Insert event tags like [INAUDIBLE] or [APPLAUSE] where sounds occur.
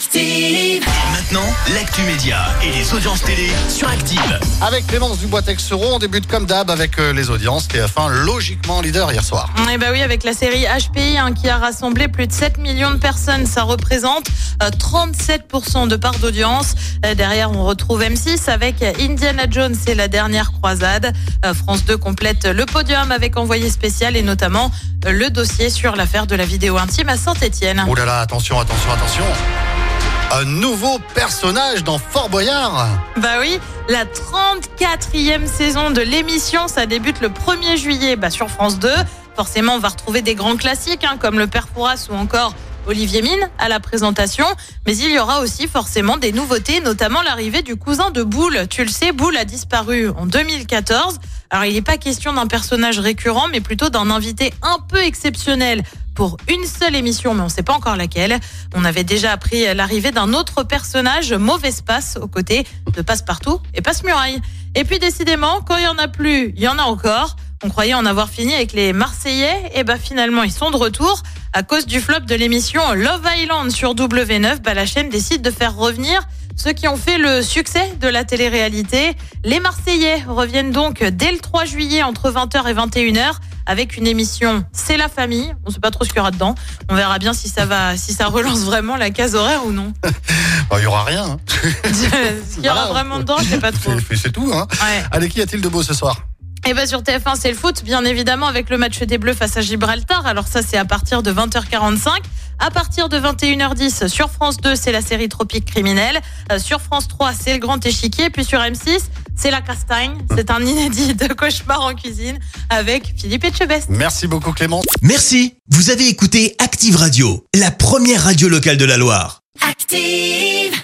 Active. Maintenant, l'actu média et les audiences télé sur Active. Avec Clémence Dubois-Texeron, on débute comme d'hab avec euh, les audiences. TF1 logiquement leader hier soir. Et bah oui, avec la série HPI hein, qui a rassemblé plus de 7 millions de personnes, ça représente euh, 37% de part d'audience. Euh, derrière, on retrouve M6 avec Indiana Jones et la dernière croisade. Euh, France 2 complète le podium avec envoyé spécial et notamment euh, le dossier sur l'affaire de la vidéo intime à Saint-Etienne. Oh là là, attention, attention, attention. Un nouveau personnage dans Fort Boyard. Bah oui, la 34e saison de l'émission, ça débute le 1er juillet bah, sur France 2. Forcément, on va retrouver des grands classiques hein, comme le Père Fouras ou encore Olivier Mine à la présentation. Mais il y aura aussi forcément des nouveautés, notamment l'arrivée du cousin de Boule. Tu le sais, Boule a disparu en 2014. Alors, il n'est pas question d'un personnage récurrent, mais plutôt d'un invité un peu exceptionnel pour une seule émission, mais on ne sait pas encore laquelle. On avait déjà appris l'arrivée d'un autre personnage, Mauvais Passe, aux côtés de Passe-Partout et Passe-Muraille. Et puis décidément, quand il y en a plus, il y en a encore. On croyait en avoir fini avec les Marseillais, et bah finalement ils sont de retour. À cause du flop de l'émission Love Island sur W9, bah la chaîne décide de faire revenir ceux qui ont fait le succès de la télé-réalité. Les Marseillais reviennent donc dès le 3 juillet entre 20h et 21h avec une émission C'est la famille. On sait pas trop ce qu'il y aura dedans. On verra bien si ça va, si ça relance vraiment la case horaire ou non. [LAUGHS] Bah, Il y aura rien. hein. [LAUGHS] ce qu'il y aura Voilà. vraiment dedans, je sais pas trop. C'est- tout. Hein. Ouais. Allez, qui a-t-il de beau ce soir? Et bien sur TF1, c'est le foot, bien évidemment, avec le match des Bleus face à Gibraltar. Alors ça, c'est à partir de 20h45. À partir de 21h10, sur France 2, c'est la série Tropique criminelle. Euh, sur France 3, c'est le Grand Échiquier. Puis sur M6, c'est la Castagne. C'est un inédit de cauchemar en cuisine avec Philippe Etchebest. Merci beaucoup Clémence. Merci, vous avez écouté Active Radio, la première radio locale de la Loire. Active.